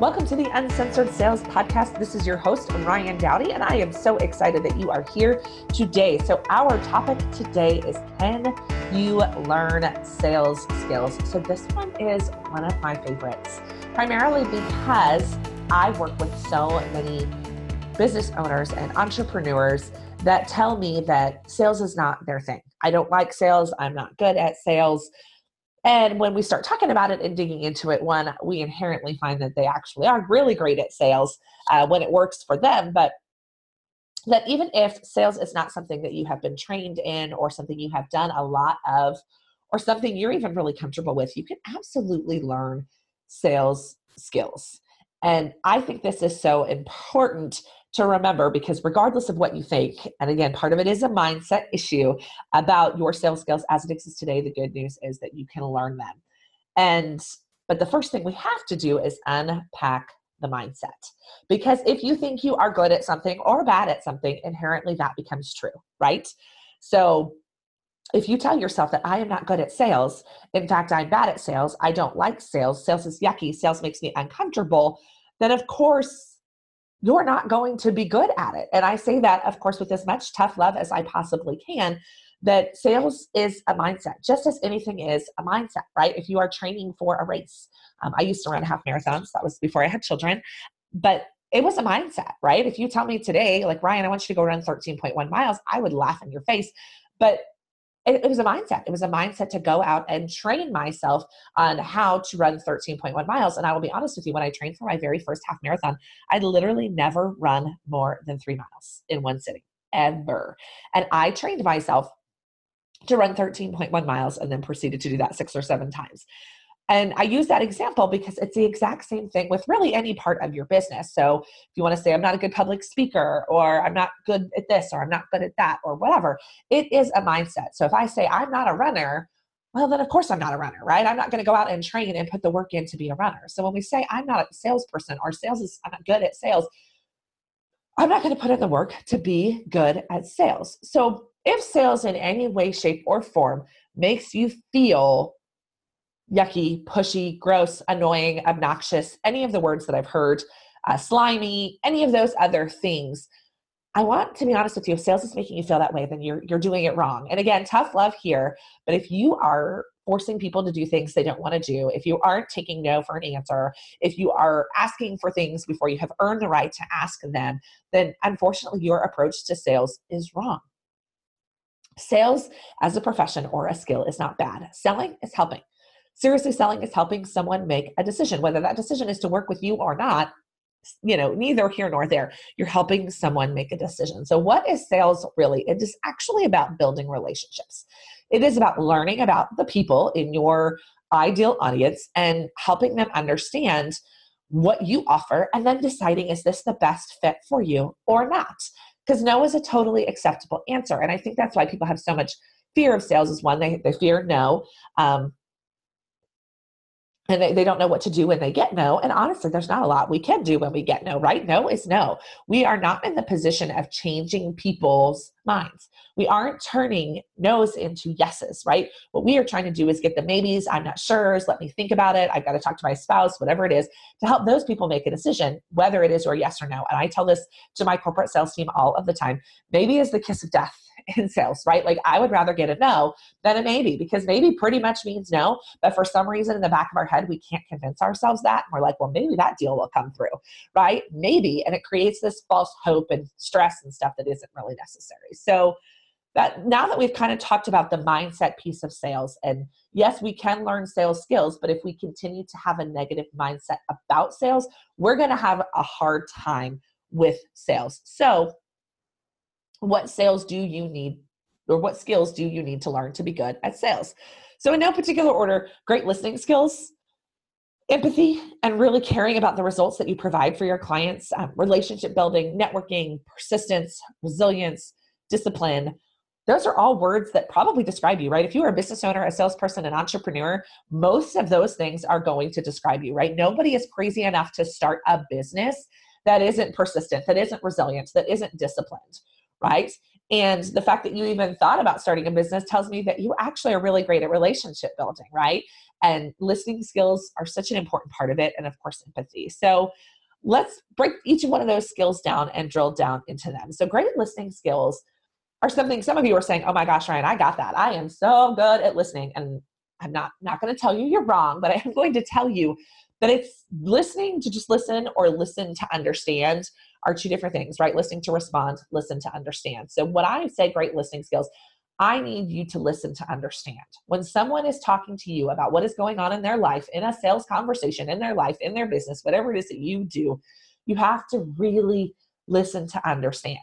Welcome to the Uncensored Sales Podcast. This is your host, Ryann Dowdy, and I am so excited that you are here today. So, our topic today is Can you learn sales skills? So, this one is one of my favorites, primarily because I work with so many business owners and entrepreneurs that tell me that sales is not their thing. I don't like sales, I'm not good at sales. And when we start talking about it and digging into it, one, we inherently find that they actually are really great at sales uh, when it works for them. But that even if sales is not something that you have been trained in or something you have done a lot of or something you're even really comfortable with, you can absolutely learn sales skills. And I think this is so important to remember because regardless of what you think, and again, part of it is a mindset issue about your sales skills as it exists today, the good news is that you can learn them. And but the first thing we have to do is unpack the mindset. Because if you think you are good at something or bad at something, inherently that becomes true, right? So if you tell yourself that I am not good at sales, in fact, I'm bad at sales, I don't like sales, sales is yucky, sales makes me uncomfortable, then of course you're not going to be good at it. And I say that, of course, with as much tough love as I possibly can, that sales is a mindset, just as anything is a mindset, right? If you are training for a race, um, I used to run half marathons, that was before I had children, but it was a mindset, right? If you tell me today, like, Ryann, I want you to go run 13.1 miles, I would laugh in your face. But it, it was a mindset. It was a mindset to go out and train myself on how to run 13.1 miles. And I will be honest with you, when I trained for my very first half marathon, I literally never run more than three miles in one sitting, ever. And I trained myself to run 13.1 miles and then proceeded to do that six or seven times. And I use that example because it's the exact same thing with really any part of your business. So if you want to say, I'm not a good public speaker, or I'm not good at this, or I'm not good at that, or whatever, it is a mindset. So if I say, I'm not a runner, well, then of course I'm not a runner, right? I'm not going to go out and train and put the work in to be a runner. So when we say, I'm not a salesperson, or sales is, I'm not good at sales, I'm not going to put in the work to be good at sales. So if sales in any way, shape, or form makes you feel yucky, pushy, gross, annoying, obnoxious, any of the words that I've heard, uh, slimy, any of those other things. I want to be honest with you, if sales is making you feel that way, then you're you're doing it wrong. And again, tough love here, but if you are forcing people to do things they don't want to do, if you aren't taking no for an answer, if you are asking for things before you have earned the right to ask them, then unfortunately your approach to sales is wrong. Sales as a profession or a skill is not bad. Selling is helping. Seriously selling is helping someone make a decision, whether that decision is to work with you or not. You know, neither here nor there. You're helping someone make a decision. So, what is sales really? It is actually about building relationships. It is about learning about the people in your ideal audience and helping them understand what you offer and then deciding is this the best fit for you or not because no is a totally acceptable answer and i think that's why people have so much fear of sales is one they, they fear no um, and they, they don't know what to do when they get no. And honestly, there's not a lot we can do when we get no, right? No is no. We are not in the position of changing people's minds. We aren't turning no's into yeses, right? What we are trying to do is get the maybes, I'm not sure, let me think about it, I've got to talk to my spouse, whatever it is, to help those people make a decision, whether it is or yes or no. And I tell this to my corporate sales team all of the time. Maybe is the kiss of death in sales, right? Like I would rather get a no than a maybe because maybe pretty much means no. But for some reason in the back of our head, we can't convince ourselves that. And we're like, well, maybe that deal will come through, right? Maybe. And it creates this false hope and stress and stuff that isn't really necessary. So, that now that we've kind of talked about the mindset piece of sales and yes we can learn sales skills but if we continue to have a negative mindset about sales we're going to have a hard time with sales so what sales do you need or what skills do you need to learn to be good at sales? So, in no particular order, great listening skills, empathy, and really caring about the results that you provide for your clients, um, relationship building, networking, persistence, resilience, discipline. Those are all words that probably describe you, right? If you are a business owner, a salesperson, an entrepreneur, most of those things are going to describe you, right? Nobody is crazy enough to start a business that isn't persistent, that isn't resilient, that isn't disciplined right? And the fact that you even thought about starting a business tells me that you actually are really great at relationship building, right? And listening skills are such an important part of it. And of course, empathy. So let's break each one of those skills down and drill down into them. So, great listening skills are something some of you are saying, Oh my gosh, Ryann, I got that. I am so good at listening. And I'm not, not going to tell you you're wrong, but I am going to tell you that it's listening to just listen or listen to understand are two different things, right? Listening to respond, listen to understand. So, what I say great listening skills, I need you to listen to understand. When someone is talking to you about what is going on in their life, in a sales conversation, in their life, in their business, whatever it is that you do, you have to really listen to understand.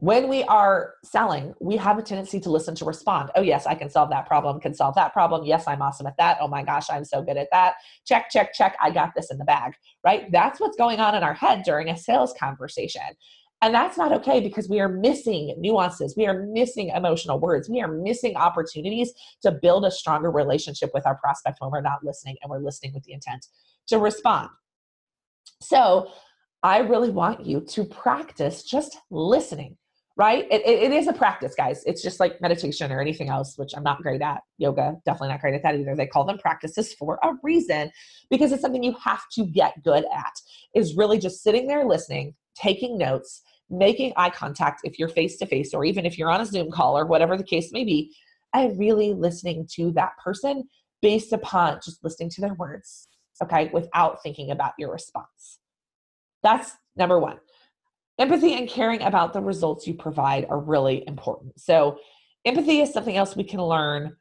When we are selling, we have a tendency to listen to respond. Oh, yes, I can solve that problem, can solve that problem. Yes, I'm awesome at that. Oh my gosh, I'm so good at that. Check, check, check. I got this in the bag, right? That's what's going on in our head during a sales conversation. And that's not okay because we are missing nuances. We are missing emotional words. We are missing opportunities to build a stronger relationship with our prospect when we're not listening and we're listening with the intent to respond. So, I really want you to practice just listening right? It, it, it is a practice, guys. It's just like meditation or anything else, which I'm not great at. Yoga, definitely not great at that either. They call them practices for a reason because it's something you have to get good at, is really just sitting there listening, taking notes, making eye contact if you're face to face, or even if you're on a Zoom call or whatever the case may be, and really listening to that person based upon just listening to their words, okay, without thinking about your response. That's number one. Empathy and caring about the results you provide are really important. So, empathy is something else we can learn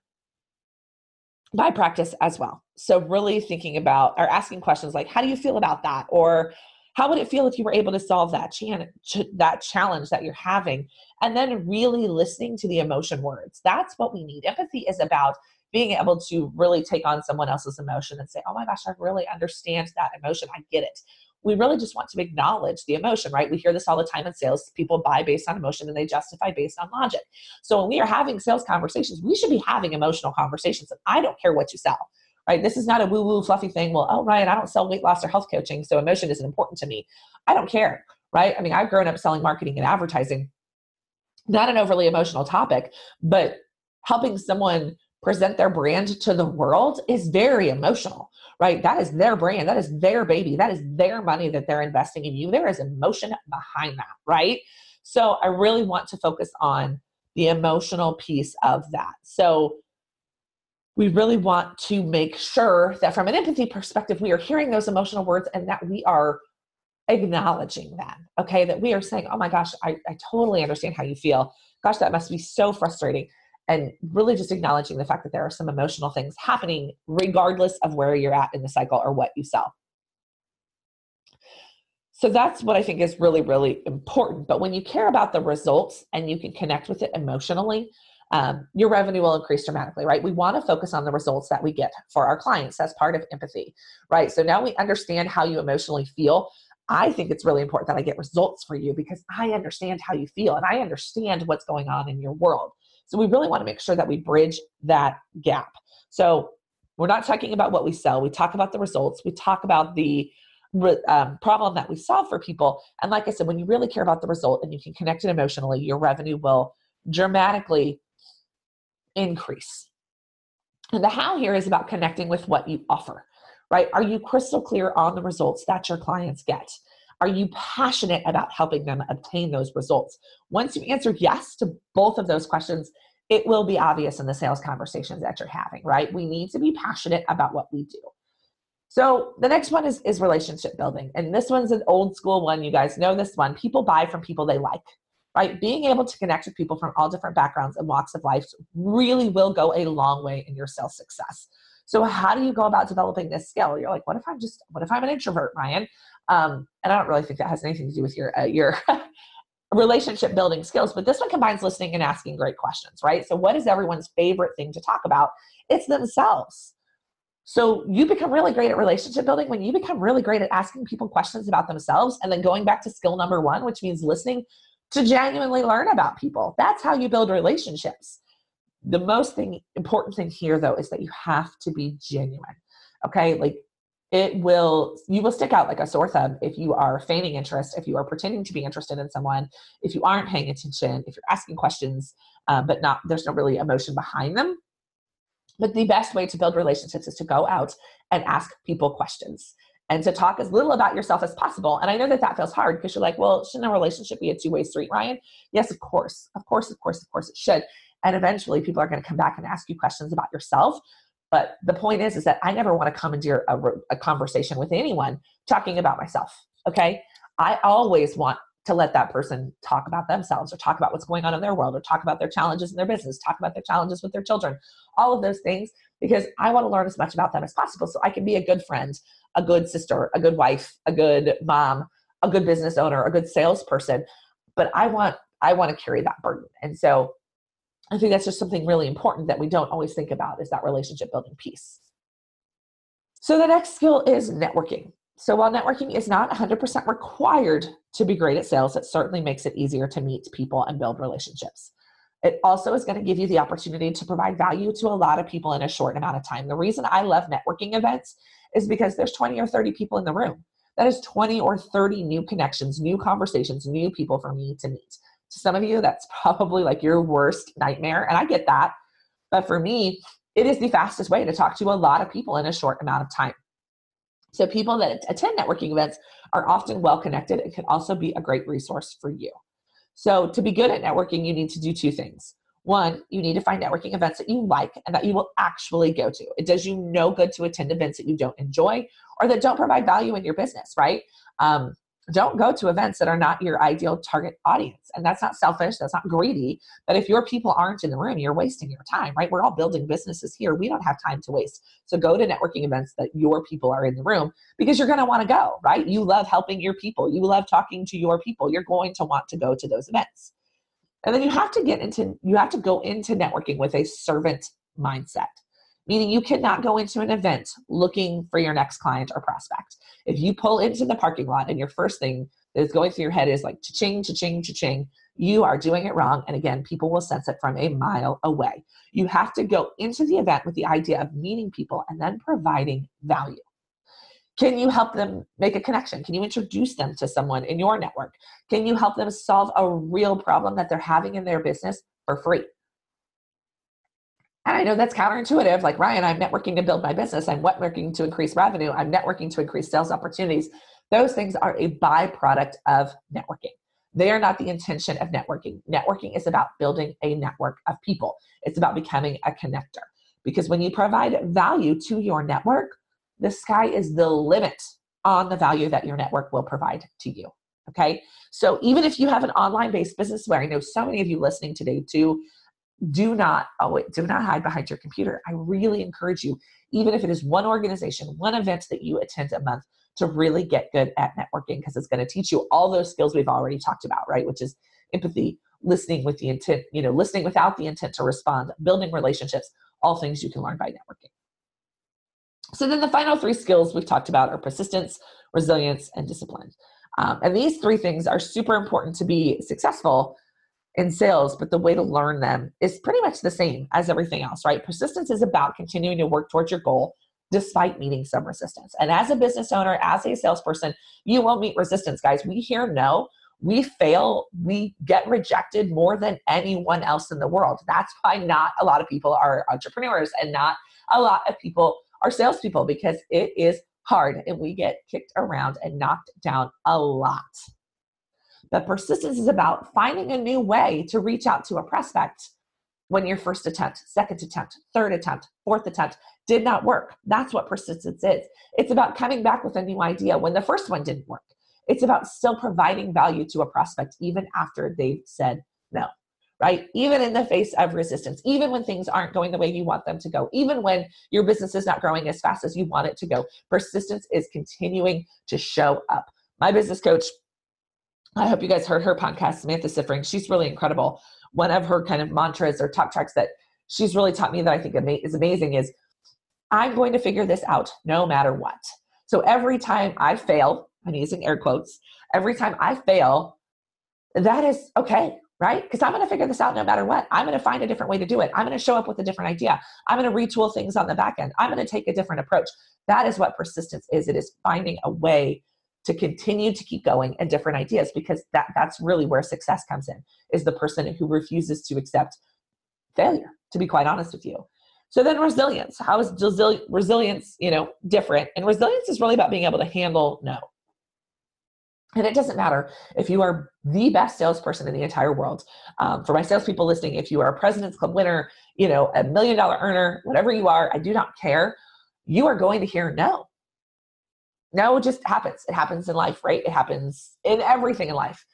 by practice as well. So, really thinking about or asking questions like, How do you feel about that? Or, How would it feel if you were able to solve that, chan- that challenge that you're having? And then really listening to the emotion words. That's what we need. Empathy is about being able to really take on someone else's emotion and say, Oh my gosh, I really understand that emotion. I get it we really just want to acknowledge the emotion, right? We hear this all the time in sales. People buy based on emotion and they justify based on logic. So when we are having sales conversations, we should be having emotional conversations. And I don't care what you sell, right? This is not a woo woo fluffy thing. Well, oh, Ryann, I don't sell weight loss or health coaching, so emotion isn't important to me. I don't care, right? I mean, I've grown up selling marketing and advertising, not an overly emotional topic, but helping someone present their brand to the world is very emotional, right? That is their brand. That is their baby. That is their money that they're investing in you. There is emotion behind that, right? So I really want to focus on the emotional piece of that. So we really want to make sure that from an empathy perspective, we are hearing those emotional words and that we are acknowledging them. Okay. That we are saying, oh my gosh, I, I totally understand how you feel. Gosh, that must be so frustrating and really just acknowledging the fact that there are some emotional things happening regardless of where you're at in the cycle or what you sell. So that's what I think is really, really important. But when you care about the results and you can connect with it emotionally, um, your revenue will increase dramatically, right? We want to focus on the results that we get for our clients. That's part of empathy, right? So now we understand how you emotionally feel. I think it's really important that I get results for you because I understand how you feel and I understand what's going on in your world. So we really want to make sure that we bridge that gap. So we're not talking about what we sell. We talk about the results. We talk about the um, problem that we solve for people. And like I said, when you really care about the result and you can connect it emotionally, your revenue will dramatically increase. And the how here is about connecting with what you offer, right? Are you crystal clear on the results that your clients get? Are you passionate about helping them obtain those results? Once you answer yes to both of those questions, it will be obvious in the sales conversations that you're having, right? We need to be passionate about what we do. So the next one is, is relationship building. And this one's an old school one. You guys know this one. People buy from people they like, right? Being able to connect with people from all different backgrounds and walks of life really will go a long way in your sales success. So how do you go about developing this skill? You're like, what if I'm just, what if I'm an introvert, Ryann? Um, and I don't really think that has anything to do with your uh, your relationship building skills. But this one combines listening and asking great questions, right? So, what is everyone's favorite thing to talk about? It's themselves. So you become really great at relationship building when you become really great at asking people questions about themselves and then going back to skill number one, which means listening to genuinely learn about people. That's how you build relationships. The most thing important thing here though is that you have to be genuine. Okay? Like it will you will stick out like a sore thumb if you are feigning interest if you are pretending to be interested in someone if you aren't paying attention if you're asking questions um, but not there's no really emotion behind them But the best way to build relationships is to go out and ask people questions and to talk as little about yourself as possible. And I know that that feels hard because you're like, well, shouldn't a relationship be a two way street, Ryann? Yes, of course. Of course, of course, of course it should. And eventually people are going to come back and ask you questions about yourself. But the point is, is that I never want to come into a, a conversation with anyone talking about myself. Okay. I always want to let that person talk about themselves or talk about what's going on in their world or talk about their challenges in their business, talk about their challenges with their children, all of those things, because I want to learn as much about them as possible so I can be a good friend, a good sister, a good wife, a good mom, a good business owner, a good salesperson. But I want I want to carry that burden. And so I think that's just something really important that we don't always think about is that relationship building piece. So the next skill is networking. So while networking is not 100% required to be great at sales, it certainly makes it easier to meet people and build relationships. It also is going to give you the opportunity to provide value to a lot of people in a short amount of time. The reason I love networking events is because there's 20 or 30 people in the room. That is 20 or 30 new connections, new conversations, new people for me to meet. To some of you, that's probably like your worst nightmare. And I get that. But for me, it is the fastest way to talk to a lot of people in a short amount of time. So people that attend networking events are often well connected and can also be a great resource for you. So to be good at networking, you need to do two things. One, you need to find networking events that you like and that you will actually go to. It does you no good to attend events that you don't enjoy or that don't provide value in your business, right? Um, don't go to events that are not your ideal target audience. And that's not selfish, that's not greedy. But if your people aren't in the room, you're wasting your time, right? We're all building businesses here. We don't have time to waste. So go to networking events that your people are in the room because you're going to want to go, right? You love helping your people, you love talking to your people. You're going to want to go to those events. And then you have to get into, you have to go into networking with a servant mindset meaning you cannot go into an event looking for your next client or prospect. If you pull into the parking lot and your first thing that is going through your head is like cha-ching, cha-ching, cha-ching, you are doing it wrong. And again, people will sense it from a mile away. You have to go into the event with the idea of meeting people and then providing value. Can you help them make a connection? Can you introduce them to someone in your network? Can you help them solve a real problem that they're having in their business for free? And I know that's counterintuitive. Like, Ryann, I'm networking to build my business. I'm networking to increase revenue. I'm networking to increase sales opportunities. Those things are a byproduct of networking. They are not the intention of networking. Networking is about building a network of people, it's about becoming a connector. Because when you provide value to your network, the sky is the limit on the value that your network will provide to you. Okay. So even if you have an online based business where I know so many of you listening today too do not wait, do not hide behind your computer. I really encourage you, even if it is one organization, one event that you attend a month, to really get good at networking because it's going to teach you all those skills we've already talked about, right? Which is empathy, listening with the intent, you know, listening without the intent to respond, building relationships, all things you can learn by networking. So then the final three skills we've talked about are persistence, resilience, and discipline. Um, and these three things are super important to be successful in sales, but the way to learn them is pretty much the same as everything else, right? Persistence is about continuing to work towards your goal despite meeting some resistance. And as a business owner, as a salesperson, you will meet resistance, guys. We hear no, we fail, we get rejected more than anyone else in the world. That's why not a lot of people are entrepreneurs and not a lot of people are salespeople because it is hard and we get kicked around and knocked down a lot. But persistence is about finding a new way to reach out to a prospect when your first attempt, second attempt, third attempt, fourth attempt did not work. That's what persistence is. It's about coming back with a new idea when the first one didn't work. It's about still providing value to a prospect even after they've said no, right? Even in the face of resistance, even when things aren't going the way you want them to go, even when your business is not growing as fast as you want it to go, persistence is continuing to show up. My business coach I hope you guys heard her podcast, Samantha Siffring. She's really incredible. One of her kind of mantras or talk tracks that she's really taught me that I think is amazing is I'm going to figure this out no matter what. So every time I fail, I'm using air quotes, every time I fail, that is okay, right? Because I'm going to figure this out no matter what. I'm going to find a different way to do it. I'm going to show up with a different idea. I'm going to retool things on the back end. I'm going to take a different approach. That is what persistence is. It is finding a way to continue to keep going and different ideas because that that's really where success comes in is the person who refuses to accept failure to be quite honest with you So then resilience. How is resilience, you know, different? And resilience is really about being able to handle no. And it doesn't matter if you are the best salesperson in the entire world. Um, for my salespeople listening, if you are a President's Club winner, you know, a million dollar earner, whatever you are, I do not care. You are going to hear no. No it just happens. It happens in life, right? It happens in everything in life.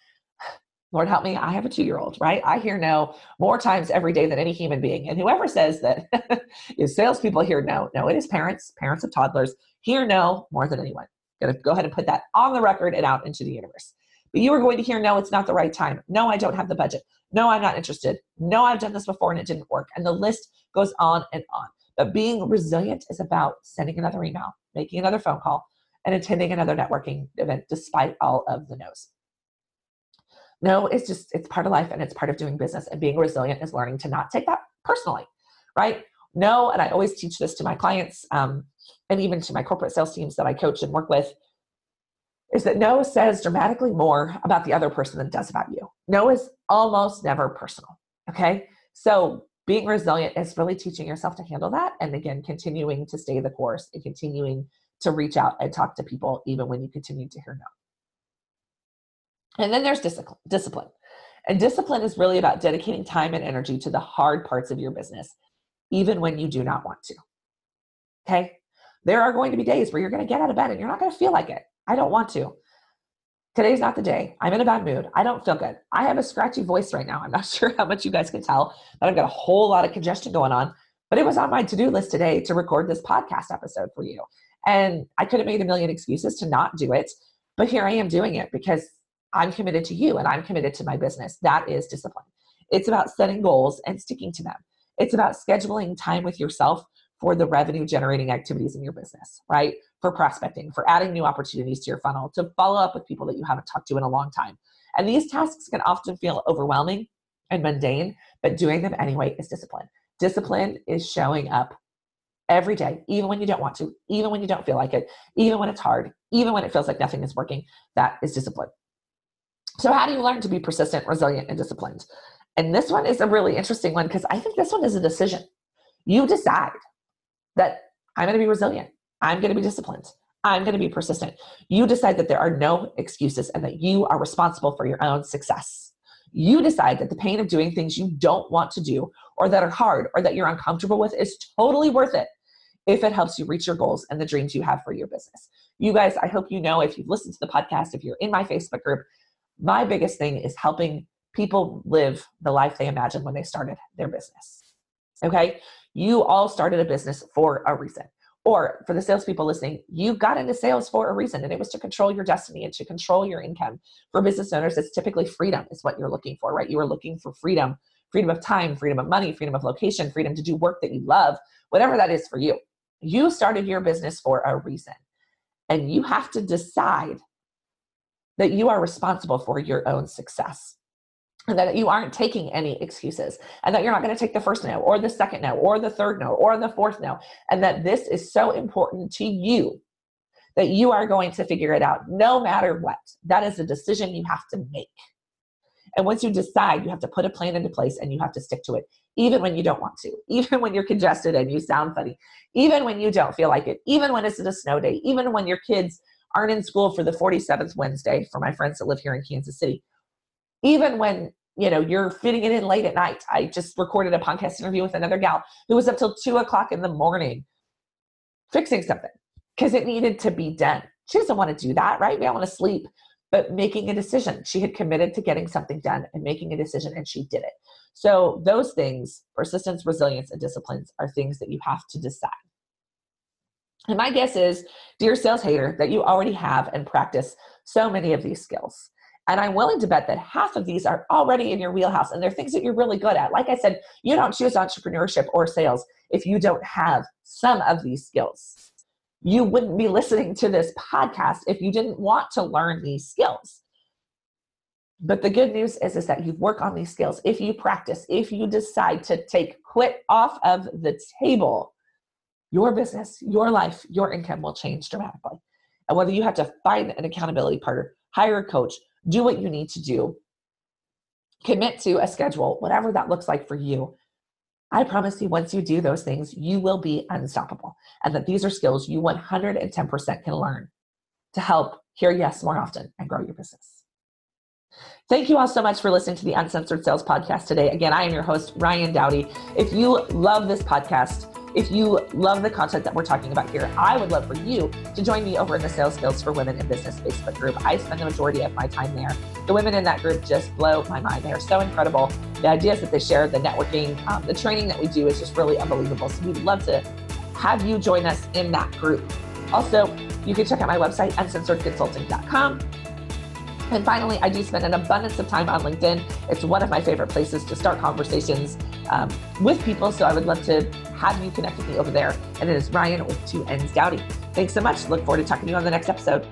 Lord help me, I have a two year old, right? I hear no more times every day than any human being. And whoever says that is salespeople hear no. No, it is parents, parents of toddlers hear no more than anyone. To go ahead and put that on the record and out into the universe. But you are going to hear, no, it's not the right time. No, I don't have the budget. No, I'm not interested. No, I've done this before and it didn't work. And the list goes on and on. But being resilient is about sending another email, making another phone call, and attending another networking event despite all of the no's. No, it's just, it's part of life and it's part of doing business. And being resilient is learning to not take that personally, right? No, and I always teach this to my clients. Um, and even to my corporate sales teams that I coach and work with, is that no says dramatically more about the other person than it does about you. No is almost never personal. Okay. So being resilient is really teaching yourself to handle that. And again, continuing to stay the course and continuing to reach out and talk to people even when you continue to hear no. And then there's discipline. And discipline is really about dedicating time and energy to the hard parts of your business, even when you do not want to. Okay. There are going to be days where you're going to get out of bed and you're not going to feel like it. I don't want to. Today's not the day. I'm in a bad mood. I don't feel good. I have a scratchy voice right now. I'm not sure how much you guys can tell, but I've got a whole lot of congestion going on. But it was on my to do list today to record this podcast episode for you. And I could have made a million excuses to not do it, but here I am doing it because I'm committed to you and I'm committed to my business. That is discipline. It's about setting goals and sticking to them. It's about scheduling time with yourself for the revenue generating activities in your business, right? For prospecting, for adding new opportunities to your funnel, to follow up with people that you haven't talked to in a long time. And these tasks can often feel overwhelming and mundane, but doing them anyway is discipline. Discipline is showing up every day, even when you don't want to, even when you don't feel like it, even when it's hard, even when it feels like nothing is working. That is discipline. So, how do you learn to be persistent, resilient, and disciplined? And this one is a really interesting one because I think this one is a decision. You decide that I'm going to be resilient. I'm going to be disciplined. I'm going to be persistent. You decide that there are no excuses and that you are responsible for your own success. You decide that the pain of doing things you don't want to do or that are hard or that you're uncomfortable with is totally worth it if it helps you reach your goals and the dreams you have for your business. You guys, I hope you know if you've listened to the podcast, if you're in my Facebook group, my biggest thing is helping people live the life they imagined when they started their business. Okay? You all started a business for a reason. Or for the salespeople listening, you got into sales for a reason, and it was to control your destiny and to control your income. For business owners, it's typically freedom, is what you're looking for, right? You are looking for freedom freedom of time, freedom of money, freedom of location, freedom to do work that you love, whatever that is for you. You started your business for a reason. And you have to decide that you are responsible for your own success and that you aren't taking any excuses and that you're not going to take the first no or the second no or the third no or the fourth no and that this is so important to you that you are going to figure it out no matter what that is a decision you have to make and once you decide you have to put a plan into place and you have to stick to it even when you don't want to even when you're congested and you sound funny even when you don't feel like it even when it's a snow day even when your kids aren't in school for the 47th wednesday for my friends that live here in kansas city even when you know you're fitting it in late at night. I just recorded a podcast interview with another gal who was up till two o'clock in the morning fixing something because it needed to be done. She doesn't want to do that right? We don't want to sleep but making a decision she had committed to getting something done and making a decision and she did it so those things persistence resilience and disciplines are things that you have to decide and my guess is dear sales hater that you already have and practice so many of these skills and I'm willing to bet that half of these are already in your wheelhouse and they're things that you're really good at. Like I said, you don't choose entrepreneurship or sales if you don't have some of these skills. You wouldn't be listening to this podcast if you didn't want to learn these skills. But the good news is, is that you work on these skills. If you practice, if you decide to take quit off of the table, your business, your life, your income will change dramatically. And whether you have to find an accountability partner, hire a coach, do what you need to do, commit to a schedule, whatever that looks like for you. I promise you, once you do those things, you will be unstoppable. And that these are skills you 110% can learn to help hear yes more often and grow your business. Thank you all so much for listening to the Uncensored Sales Podcast today. Again, I am your host, Ryann Dowdy. If you love this podcast, if you love the content that we're talking about here, I would love for you to join me over in the Sales Skills for Women in Business Facebook group. I spend the majority of my time there. The women in that group just blow my mind. They are so incredible. The ideas that they share, the networking, um, the training that we do is just really unbelievable. So we'd love to have you join us in that group. Also, you can check out my website, uncensoredconsulting.com. And finally, I do spend an abundance of time on LinkedIn. It's one of my favorite places to start conversations um, with people. So I would love to have you connect with me over there. And it is Ryann with two N's Dowdy. Thanks so much. Look forward to talking to you on the next episode.